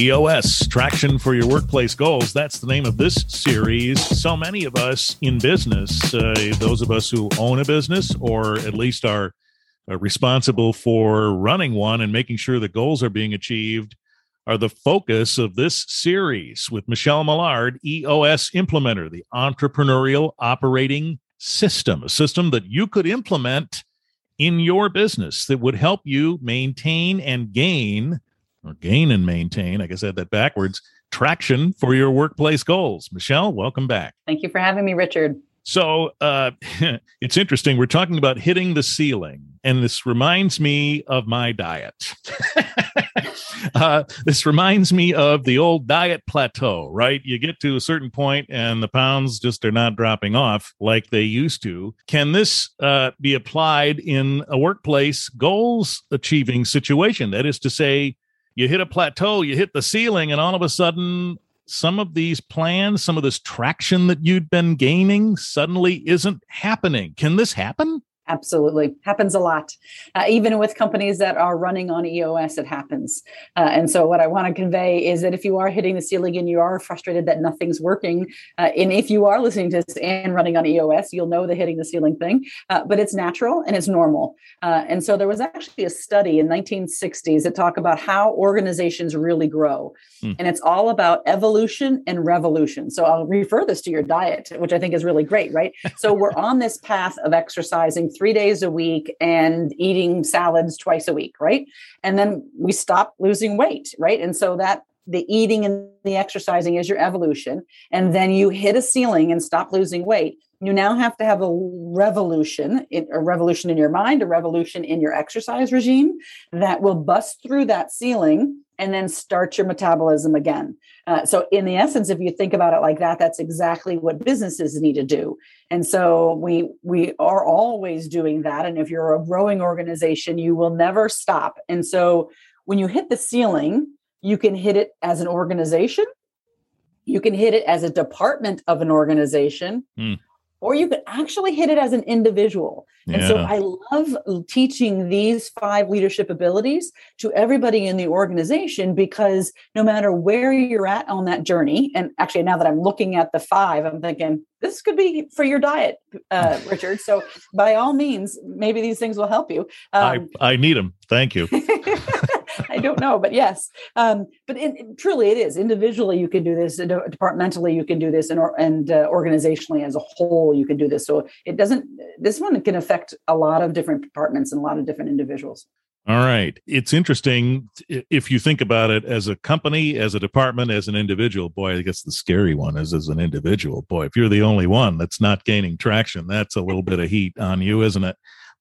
EOS, Traction for Your Workplace Goals. That's the name of this series. So many of us in business, uh, those of us who own a business or at least are, are responsible for running one and making sure the goals are being achieved, are the focus of this series with Michele Mollard, EOS Implementer, the entrepreneurial operating system, a system that you could implement in your business that would help you maintain and gain or gain and maintain, I guess I had that backwards, traction for your workplace goals. Michele, welcome back. Thank you for having me, Richard. So uh, it's interesting. We're talking about hitting the ceiling, and this reminds me of my diet. uh, this reminds me of the old diet plateau, right? You get to a certain point, and the pounds just are not dropping off like they used to. Can this uh, be applied in a workplace goals achieving situation? That is to say, you hit a plateau, you hit the ceiling, and all of a sudden, some of these plans, some of this traction that you'd been gaining suddenly isn't happening. Can this happen? Absolutely. Happens a lot. Uh, even with companies that are running on EOS, it happens. Uh, and so, what I want to convey is that if you are hitting the ceiling and you are frustrated that nothing's working, uh, and if you are listening to this and running on EOS, you'll know the hitting the ceiling thing, uh, but it's natural and it's normal. Uh, and so, there was actually a study in 1960s that talk about how organizations really grow. Mm. And it's all about evolution and revolution. So, I'll refer this to your diet, which I think is really great, right? so, we're on this path of exercising three days a week and eating salads twice a week, right? And then we stop losing weight, right? And so that the eating and the exercising is your evolution. And then you hit a ceiling and stop losing weight. You now have to have a revolution, a revolution in your mind, a revolution in your exercise regime that will bust through that ceiling and then start your metabolism again. Uh, so, in the essence, if you think about it like that, that's exactly what businesses need to do. And so, we we are always doing that. And if you're a growing organization, you will never stop. And so, when you hit the ceiling, you can hit it as an organization, you can hit it as a department of an organization. Mm or you could actually hit it as an individual. Yeah. And so I love teaching these five leadership abilities to everybody in the organization because no matter where you're at on that journey, and actually now that I'm looking at the five, I'm thinking this could be for your diet, uh, Richard. So by all means, maybe these things will help you. Um, I, I need them. Thank you. I don't know, but yes. Um, but it, it, truly, it is individually you can do this, departmentally you can do this, and and uh, organizationally as a whole you can do this. So it doesn't. This one can affect a lot of different departments and a lot of different individuals. All right. It's interesting if you think about it as a company, as a department, as an individual. Boy, I guess the scary one is as an individual. Boy, if you're the only one that's not gaining traction, that's a little bit of heat on you, isn't it?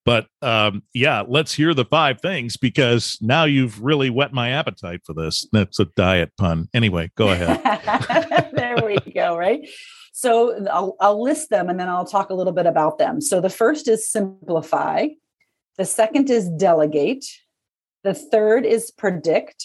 But um, yeah, let's hear the five things because now you've really whet my appetite for this. That's a diet pun. Anyway, go ahead. there we go. Right. So I'll, I'll list them and then I'll talk a little bit about them. So the first is simplify. The second is delegate. The third is predict.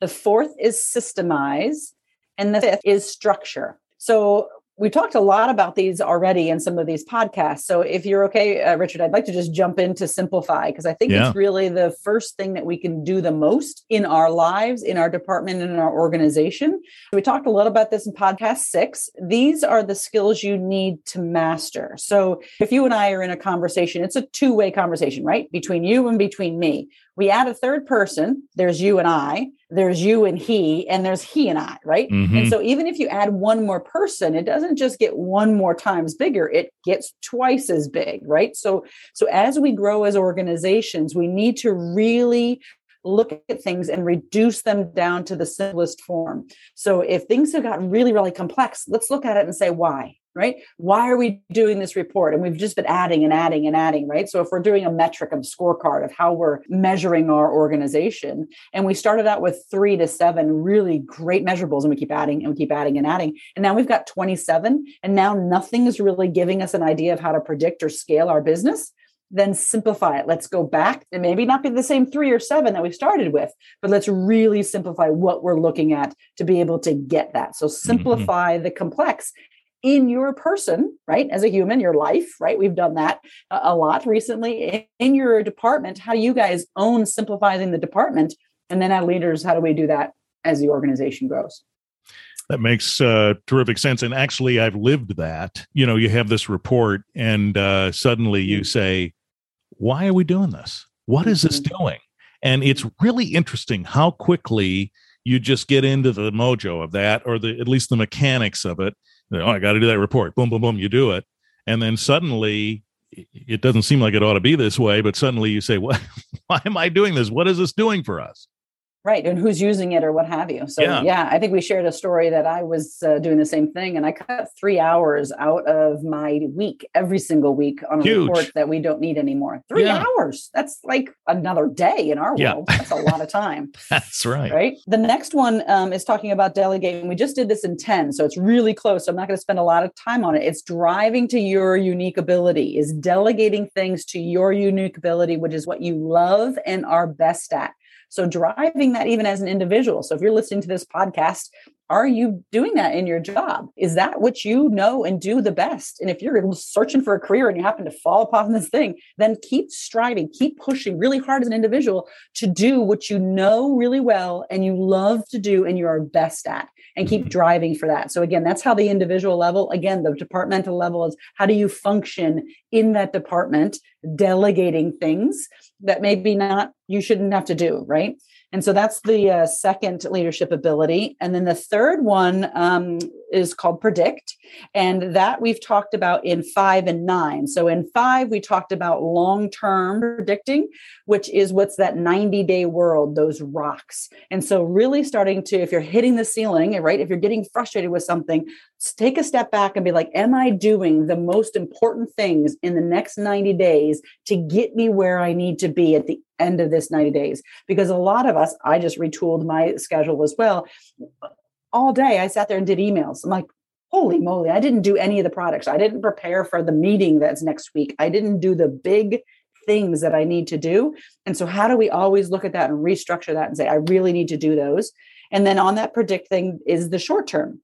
The fourth is systemize. And the fifth is structure. So we talked a lot about these already in some of these podcasts. So if you're okay, uh, Richard, I'd like to just jump into simplify because I think yeah. it's really the first thing that we can do the most in our lives, in our department, and in our organization. We talked a little about this in podcast six. These are the skills you need to master. So if you and I are in a conversation, it's a two way conversation, right? Between you and between me. We add a third person, there's you and I. There's you and he and there's he and i right? Mm-hmm. and so even if you add one more person it doesn't just get one more times bigger. It gets twice as big right? So so as we grow as organizations we need to really look at things and reduce them down to the simplest form so if things have gotten really really complex let's look at it and say why right? Why are we doing this report? And we've just been adding and adding and adding, right? So if we're doing a metric of scorecard of how we're measuring our organization, and we started out with three to seven really great measurables, and we keep adding and we keep adding and adding, and now we've got 27, and now nothing is really giving us an idea of how to predict or scale our business then simplify it. Let's go back and maybe not be the same three or seven that we started with, but let's really simplify what we're looking at to be able to get that. So mm-hmm. simplify mm-hmm. the complex in your person, right? As a human, your life, right? We've done that a lot recently in your department. How do you guys own simplifying the department? And then as leaders, how do we do that as the organization grows. That makes uh, terrific sense. And actually, I've lived that. You know, you have this report, and uh, suddenly you mm-hmm. say, Why are we doing this? What is this mm-hmm. doing? And it's really interesting how quickly you just get into the mojo of that, or the at least the mechanics of it. Oh, I got to do that report. Boom, boom, boom. You do it, and then suddenly it doesn't seem like it ought to be this way. But suddenly you say, "What? Why am I doing this? What is this doing for us?" Right and who's using it or what have you. So yeah, yeah i think we shared a story that i was uh, doing the same thing and i cut three hours out of my week every single week on a Huge. report that we don't need anymore. Three yeah. hours! That's like another day in our yeah. world. That's a lot of time. That's right. Right? The next one um, is talking about delegating we just did this in 10 so it's really close so i'm not going to spend a lot of time on it. It's driving to your unique ability is delegating things to your unique ability which is what you love and are best at so driving that even as an individual. So if you're listening to this podcast, are you doing that in your job? Is that what you know and do the best? And if you're searching for a career and you happen to fall upon this thing, then keep striving, keep pushing really hard as an individual to do what you know really well and you love to do and you are best at and keep mm-hmm. driving for that. So again, that's how the individual level, again, the departmental level is how do you function in that department, delegating things that maybe not you shouldn't have to do, right? And so that's the uh, second leadership ability. And then the third one um, is called predict. And that we've talked about in five and nine. So in five, we talked about long term predicting, which is what's that 90 day world, those rocks. And so really starting to, if you're hitting the ceiling, right, if you're getting frustrated with something, take a step back and be like, am I doing the most important things in the next 90 days to get me where I need to be at the end of this 90 days? Because a lot of us, I just retooled my schedule as well all day I sat there and did emails. I'm like, holy moly, I didn't do any of the products. I didn't prepare for the meeting that's next week. I didn't do the big things that I need to do. And so, how do we always look at that and restructure that and say, I really need to do those? And then on that predict thing is the short term.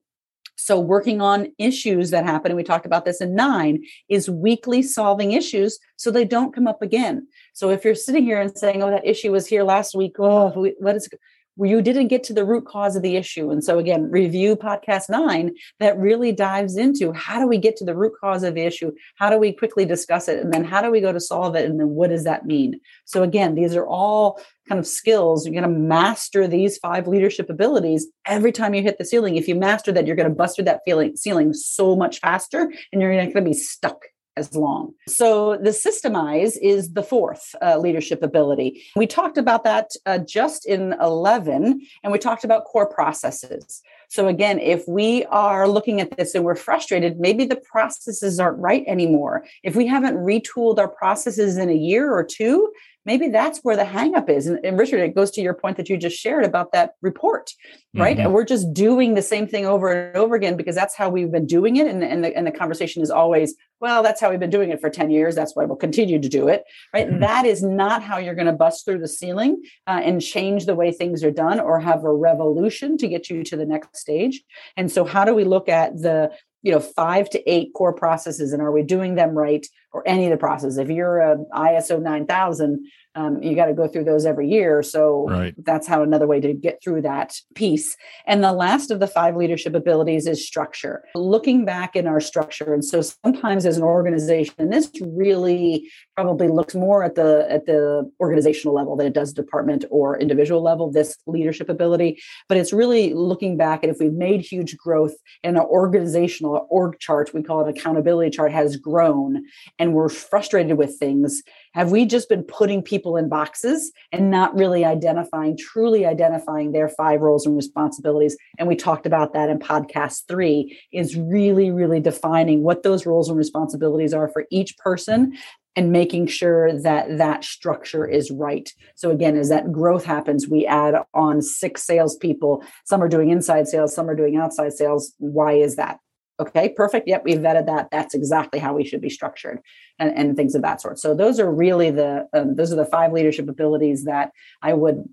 So, working on issues that happen, and we talked about this in nine, is weekly solving issues so they don't come up again. So, if you're sitting here and saying, Oh, that issue was here last week, oh, what is you didn't get to the root cause of the issue. And so, again, review podcast nine that really dives into how do we get to the root cause of the issue? How do we quickly discuss it? And then how do we go to solve it? And then what does that mean? So, again, these are all kind of skills. You're going to master these five leadership abilities every time you hit the ceiling. If you master that, you're going to bust through that feeling, ceiling so much faster and you're not going to be stuck as long. So the systemize is the fourth uh, leadership ability. We talked about that uh, just in 11, and we talked about core processes. So again, if we are looking at this and we're frustrated, maybe the processes aren't right anymore. If we haven't retooled our processes in a year or two, maybe that's where the hangup is. And, and, Richard, it goes to your point that you just shared about that report, right? Mm-hmm. And we're just doing the same thing over and over again because that's how we've been doing it. And, and, the, and the conversation is always, well, that's how we've been doing it for 10 years. That's why we'll continue to do it, right? Mm-hmm. That is not how you're going to bust through the ceiling uh, and change the way things are done or have a revolution to get you to the next stage. And so, how do we look at the you know five to eight core processes and are we doing them right or any of the processes if you're a ISO 9000 um, you got to go through those every year. So right. that's how another way to get through that piece. And the last of the five leadership abilities is structure. Looking back in our structure, and so sometimes as an organization, and this really probably looks more at the at the organizational level than it does department or individual level. This leadership ability, but it's really looking back at if we've made huge growth in our organizational org chart, we call it accountability chart, has grown, and we're frustrated with things have we just been putting people in boxes and not really identifying, truly identifying their five roles and responsibilities? And we talked about that in podcast three, is really, really defining what those roles and responsibilities are for each person and making sure that that structure is right. So again, as that growth happens, we add on six salespeople. Some are doing inside sales, some are doing outside sales. Why is that? Okay, perfect. Yep, we've vetted that. That's exactly how we should be structured, and, and things of that sort. So those are really the um, those are the five leadership abilities that I would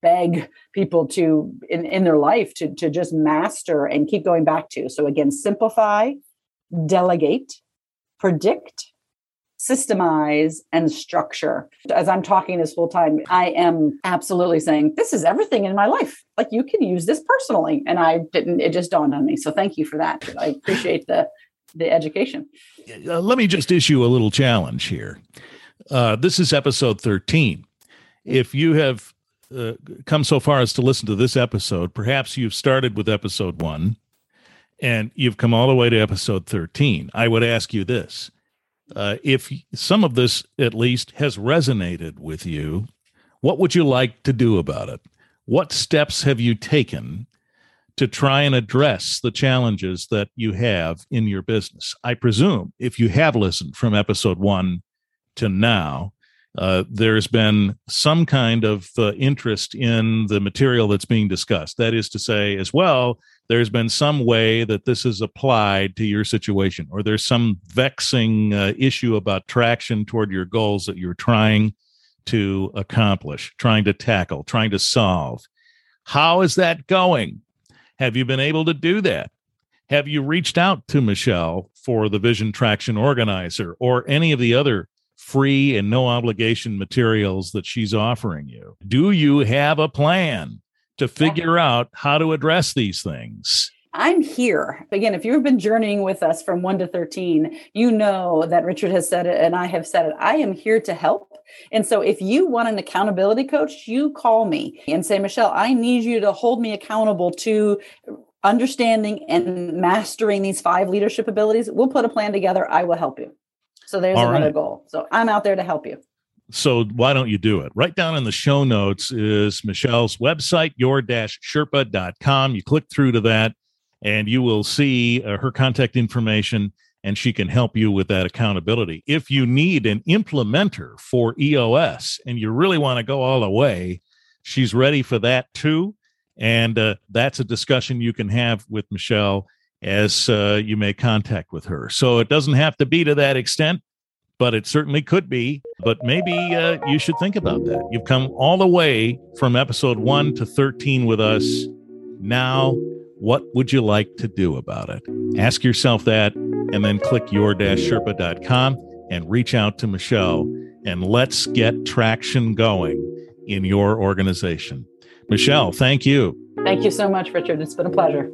beg people to in, in their life to to just master and keep going back to. So again, simplify, delegate, predict, systemize and structure. As I'm talking this whole time, I am absolutely saying, this is everything in my life. Like you can use this personally. And I didn't, it just dawned on me. So thank you for that. I appreciate the, the education. Uh, let me just issue a little challenge here. Uh, this is episode 13. If you have uh, come so far as to listen to this episode, perhaps you've started with episode one and you've come all the way to episode 13. I would ask you this uh, if some of this at least has resonated with you, what would you like to do about it? What steps have you taken to try and address the challenges that you have in your business? I presume if you have listened from episode one to now, uh, there's been some kind of uh, interest in the material that's being discussed. That is to say, as well, there's been some way that this is applied to your situation, or there's some vexing uh, issue about traction toward your goals that you're trying to accomplish, trying to tackle, trying to solve. How is that going? Have you been able to do that? Have you reached out to Michele for the Vision Traction Organizer or any of the other free and no obligation materials that she's offering you? Do you have a plan to figure out how to address these things? I'm here. Again, if you've been journeying with us from 1 to 13, you know that Richard has said it and I have said it. I am here to help. And so if you want an accountability coach, you call me and say, Michele, I need you to hold me accountable to understanding and mastering these five leadership abilities. We'll put a plan together. I will help you. So there's All another right. goal. So I'm out there to help you. So why don't you do it? Right down in the show notes is Michele's website, your-sherpa.com. You click through to that and you will see uh, her contact information and she can help you with that accountability. If you need an implementer for EOS and you really want to go all the way, she's ready for that too. And uh, that's a discussion you can have with Michele as uh, you make contact with her. So it doesn't have to be to that extent, but it certainly could be. But maybe uh, you should think about that. You've come all the way from episode one to 13 with us. Now, what would you like to do about it? Ask yourself that and then click your-sherpa.com and reach out to Michele and let's get traction going in your organization. Michele, thank you. Thank you so much, Richard. It's been a pleasure.